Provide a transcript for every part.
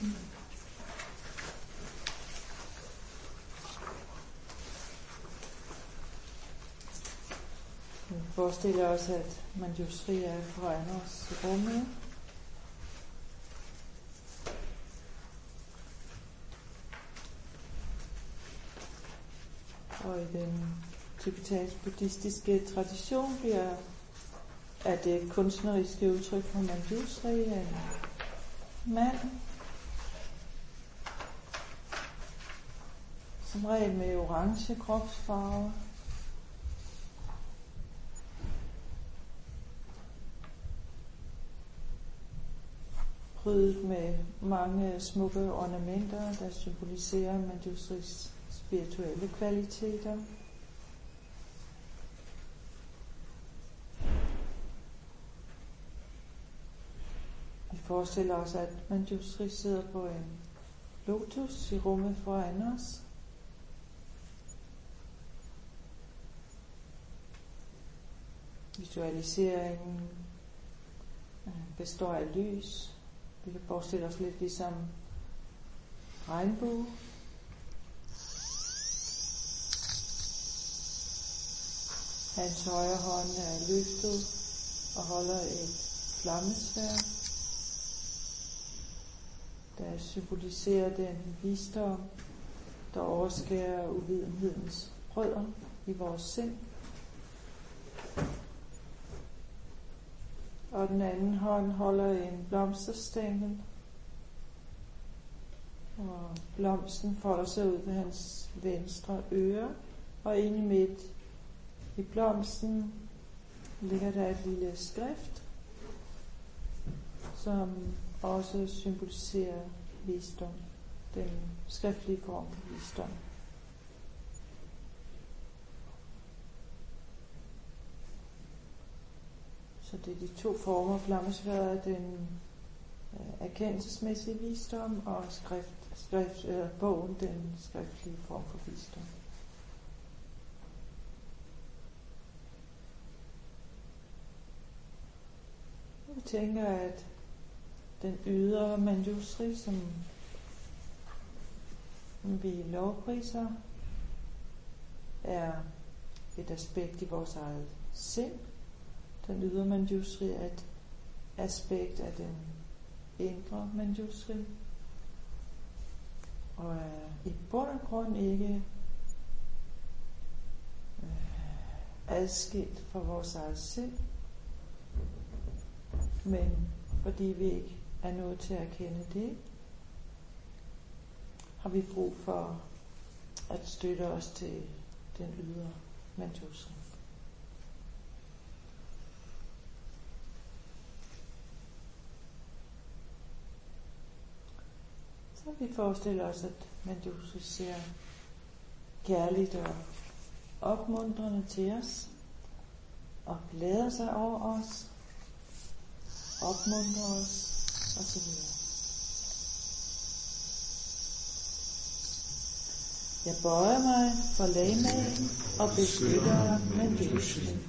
Jeg forestiller også, at man just er foran os i rummet. Og i den tibetansk-buddhistiske tradition bliver er det kunstneriske udtryk for Manjusri en mand, som regel med orange kropsfarve, prydet med mange smukke ornamenter, der symboliserer Manjusris spirituelle kvaliteter. Vi forestiller os, at Manjusri sidder på en lotus i rummet foran os. Visualiseringen øh, består af lys. Vi kan forestille os lidt ligesom regnbue. Hans højre hånd er løftet og holder et flammesvær, der symboliserer den visdom, der overskærer uvidenhedens rødder i vores sind. Og den anden hånd holder en blomsterstængel, og blomsten folder sig ud ved hans venstre øre, og inde midt i blomsten ligger der et lille skrift, som også symboliserer visdom, den skriftlige form for visdom. Så det er de to former, flammesværet, den øh, erkendelsesmæssige visdom og skrift, skrift, øh, bogen, den skriftlige form for visdom. Jeg tænker, at den ydre manjusri, som vi lovpriser, er et aspekt i vores eget sind. Den ydre manjusri er et aspekt af den indre manjusri. Og er i bund og grund ikke øh, adskilt fra vores eget sind men fordi vi ikke er nået til at kende det, har vi brug for at støtte os til den ydre manjusri. Så vi forestiller os, at Manjusri ser kærligt og opmuntrende til os og glæder sig over os opmuntrer os osv. Jeg bøjer mig for lagmagen og beskytter Medusen.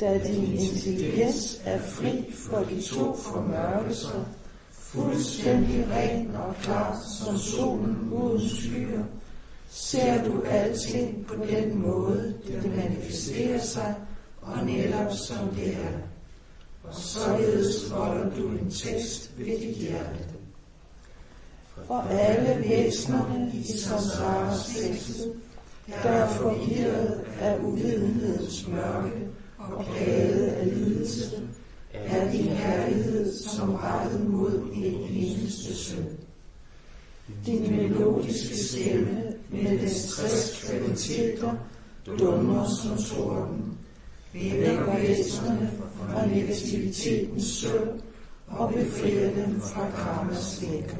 Da din intelligens er fri for de to formørkelser, fuldstændig ren og klar som solen uden skyer, ser du alting på den måde, det manifesterer sig, og netop som det er og således holder du en tekst ved dit hjerte. For alle væsnerne i samsaras fængsel, der er forvirret af uvidenhedens mørke og plaget af lidelse, er din herlighed som rettet mod en eneste søn. Din melodiske stemme med dens tres kvaliteter dummer som torden, Vi vækker væsenerne fra negativitetens søvn og befrier dem fra karmas lækker.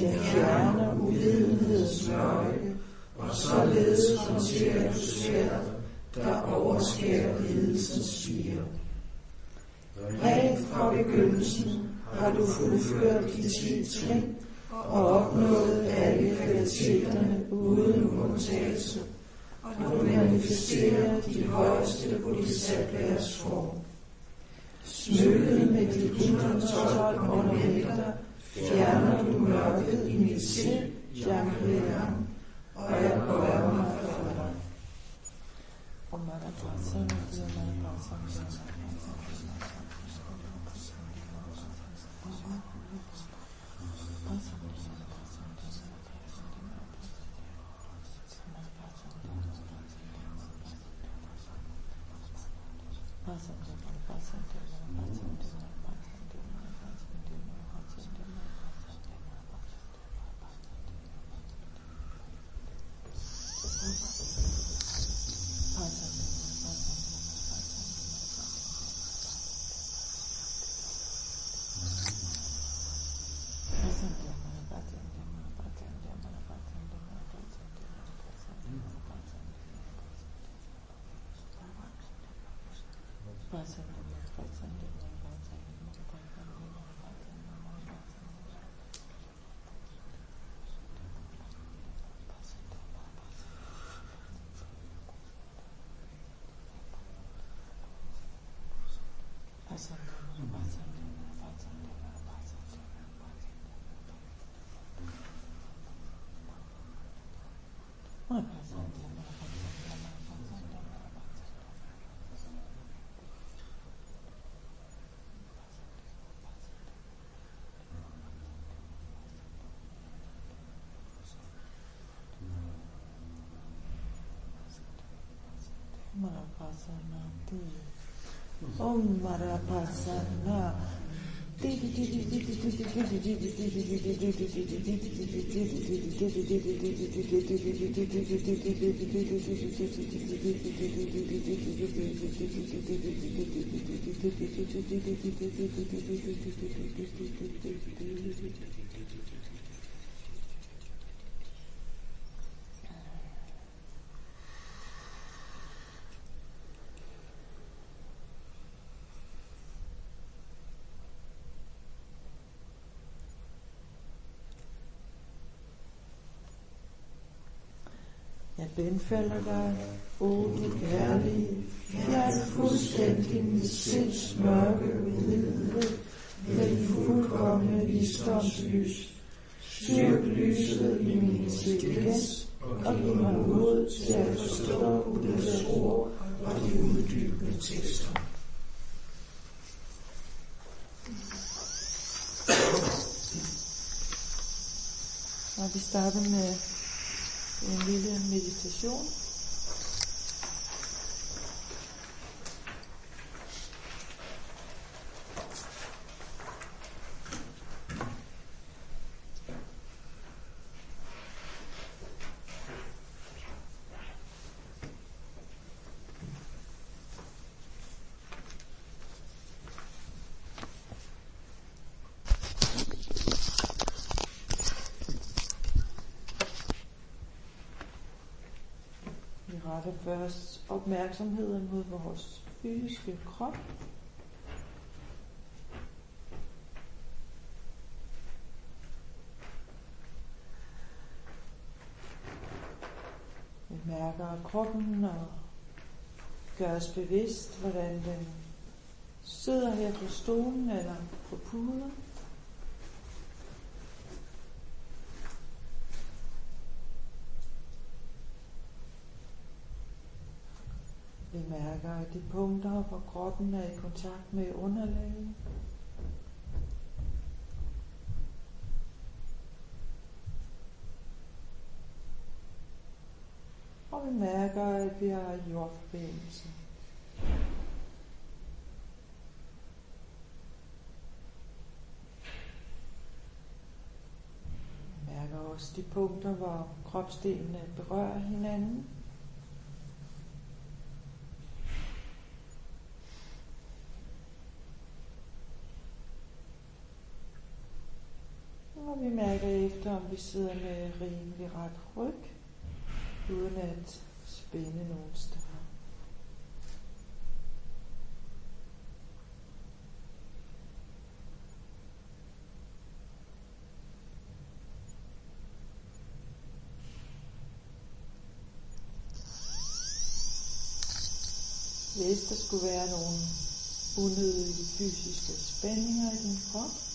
Den fjerner uvidenhedens mørke, og således håndterer du sværet, der overskærer lidelsens spire. Rent fra begyndelsen har du fuldført de ti trin og opnået alle kvaliteterne uden undtagelse og du manifesterer de højeste bodhisattvas form. Smykket med de 112 ornamenter fjerner du mørket i mit sind, Jamriam, og jeg bøjer mig for Thank you. What? Marapasarnati. Om Marapasarna. Jeg benfalder dig, o du kærlige, fjern fuldstændig mit sinds mørke hvide, med din fuldkommende visdomslys. Styrk lyset i min intelligens, og giv mig mod til at forstå Buddhas ord og de uddybende tekster. Og vi starter med en lille meditation. Rette først opmærksomheden mod vores fysiske krop. Vi mærker kroppen og gør os bevidst, hvordan den sidder her på stolen eller på puden. Mærker, at de punkter, hvor kroppen er i kontakt med underlaget. Og vi mærker, at vi har jordforbindelse. Vi mærker også de punkter, hvor kropsdelene berører hinanden. Og vi mærker efter, om vi sidder med rimelig ret ryg, uden at spænde nogen steder. Hvis der skulle være nogle unødige fysiske spændinger i din krop,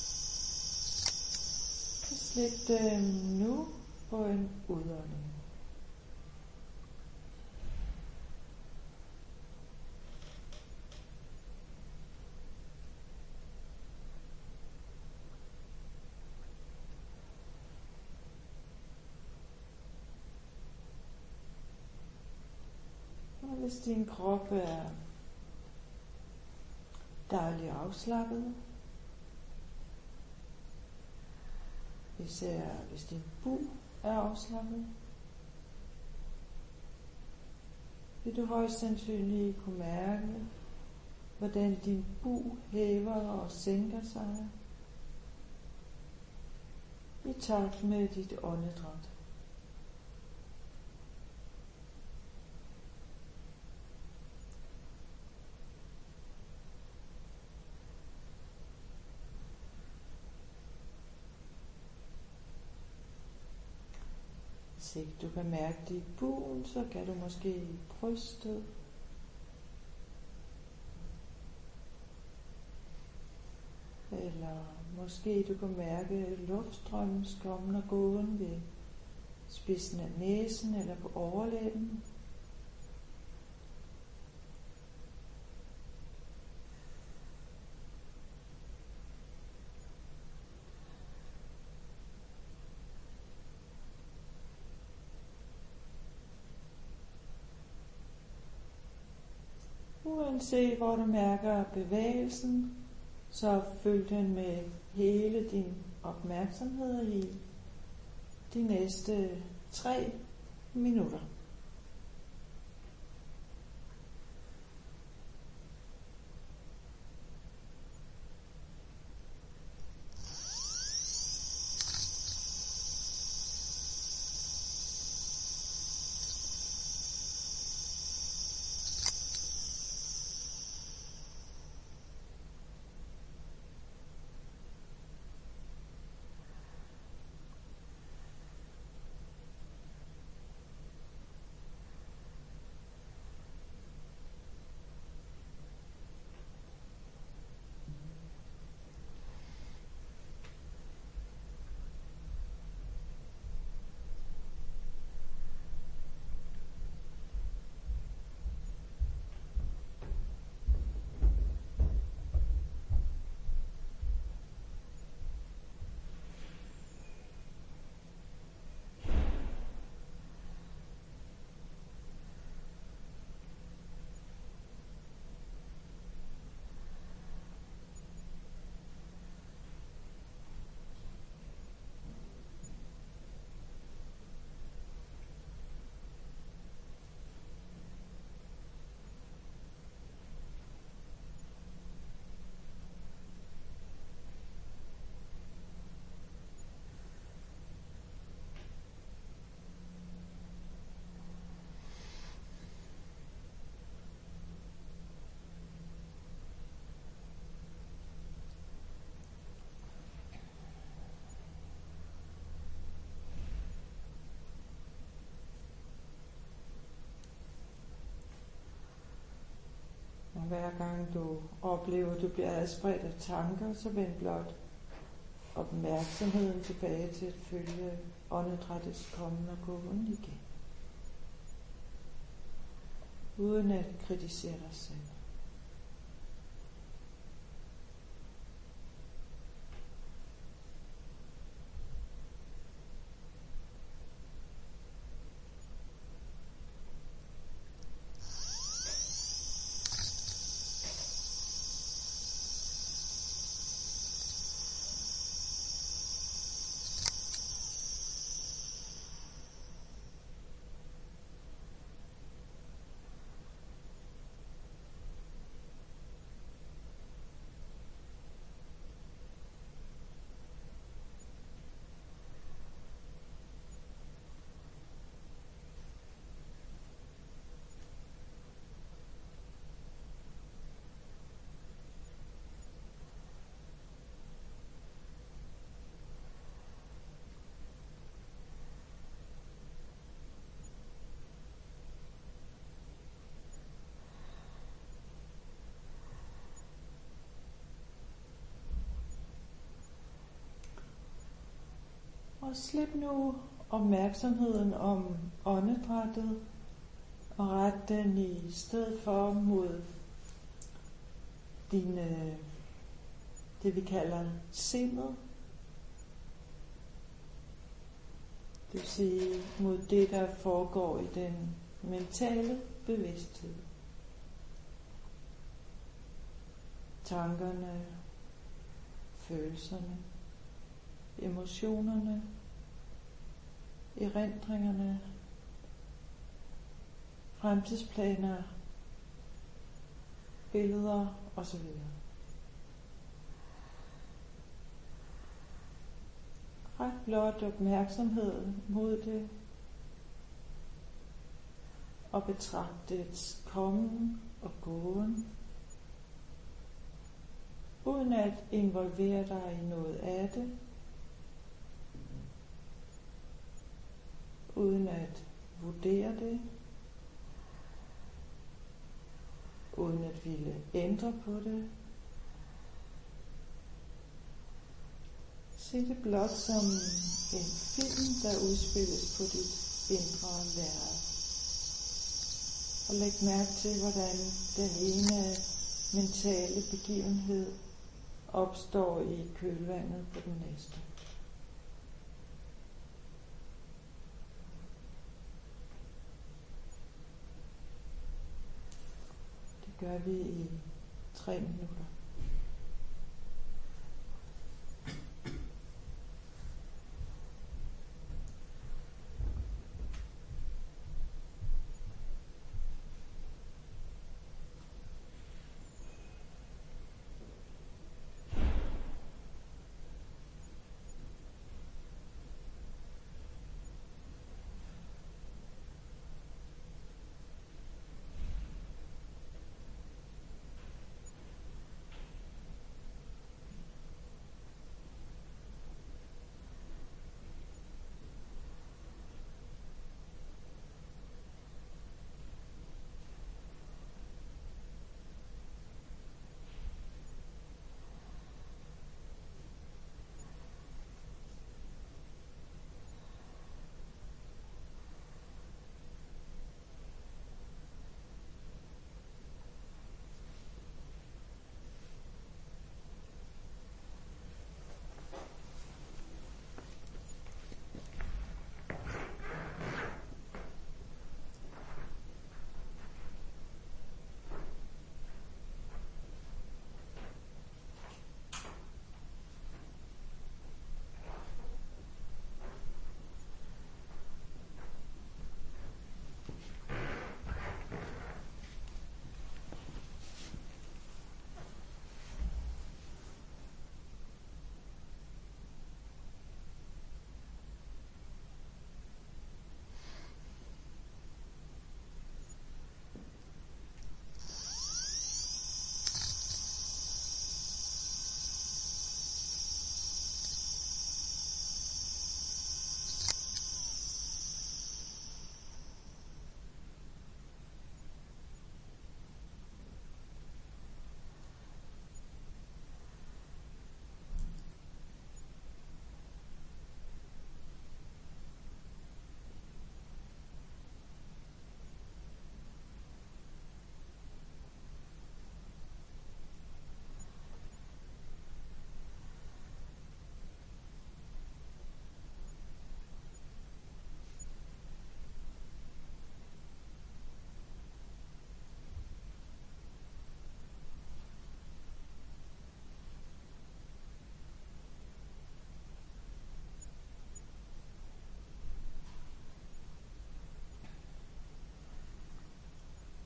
så slip dem nu på en udånding. Hvis din krop er dejligt afslappet, især hvis din bug er afslappet, vil du højst sandsynligt kunne mærke, hvordan din bug hæver og sænker sig i takt med dit åndedræt. Ansigt. du kan mærke det i buen, så kan du måske i brystet. Eller måske du kan mærke luftstrømmen skommen og gåen ved spidsen af næsen eller på overlæben. Se, hvor du mærker bevægelsen, så følg den med hele din opmærksomhed i de næste tre minutter. Hver gang du oplever, at du bliver adspredt af tanker, så vend blot opmærksomheden tilbage til at følge åndedrættets kommen og gåen igen. Uden at kritisere dig selv. Og slip nu opmærksomheden om åndedrættet og ret den i stedet for mod dine, øh, det vi kalder sindet. Det vil sige mod det, der foregår i den mentale bevidsthed. Tankerne, følelserne, emotionerne, erindringerne, fremtidsplaner, billeder osv. Ret blot opmærksomhed mod det og betragt dets kommen og gåen, uden at involvere dig i noget af det, uden at vurdere det, uden at ville ændre på det. Se det blot som en film, der udspilles på dit indre lærred. Og læg mærke til, hvordan den ene mentale begivenhed opstår i kølvandet på den næste. Gør vi i tre minutter.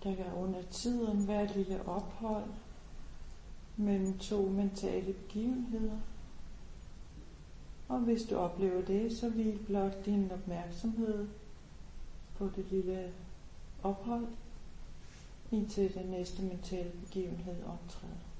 Der kan under tiden være et lille ophold mellem to mentale begivenheder. Og hvis du oplever det, så vil blot din opmærksomhed på det lille ophold, indtil den næste mentale begivenhed optræder.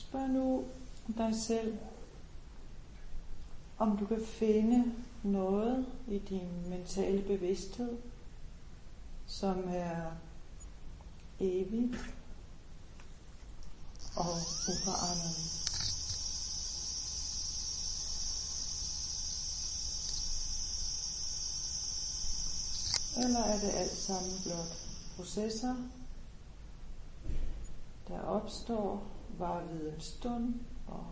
Spørg nu dig selv, om du kan finde noget i din mentale bevidsthed, som er evigt og uforanderligt. Eller er det alt sammen blot processer, der opstår, var ved en stund og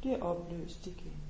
bliver opløst igen?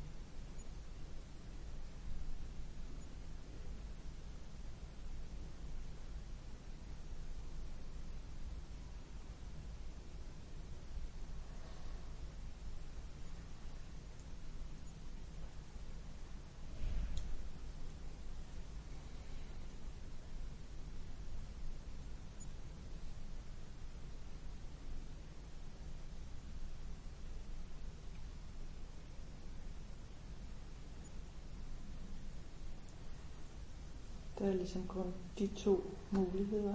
Der er ligesom kun de to muligheder.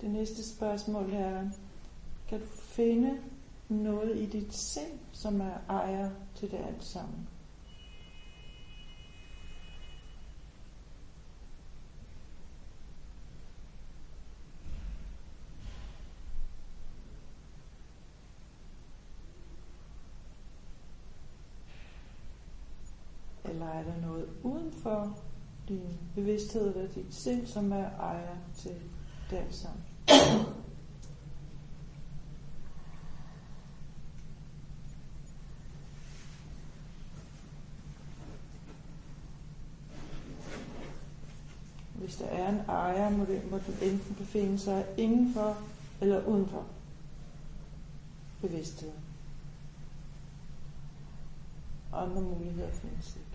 Det næste spørgsmål er, kan du finde noget i dit sind, som er ejer til det alt sammen? Eller er der noget uden for din bevidsthed eller dit sind, som er ejer til det alt sammen? Hvis der er en ejer, må, det, må den enten befinde sig indenfor eller udenfor bevidstheden. Andre muligheder findes ikke.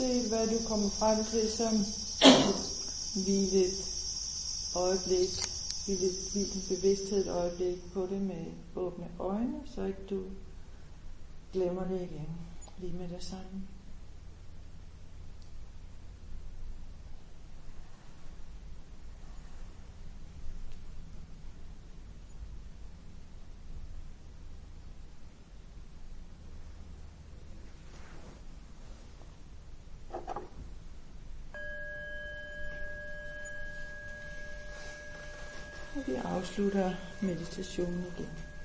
Uanset hvad du kommer frem til som hvilet øjeblik, hvile din bevidsthed et øjeblik på det med åbne øjne, så ikke du glemmer det igen lige med det samme. Slutter meditationen igen.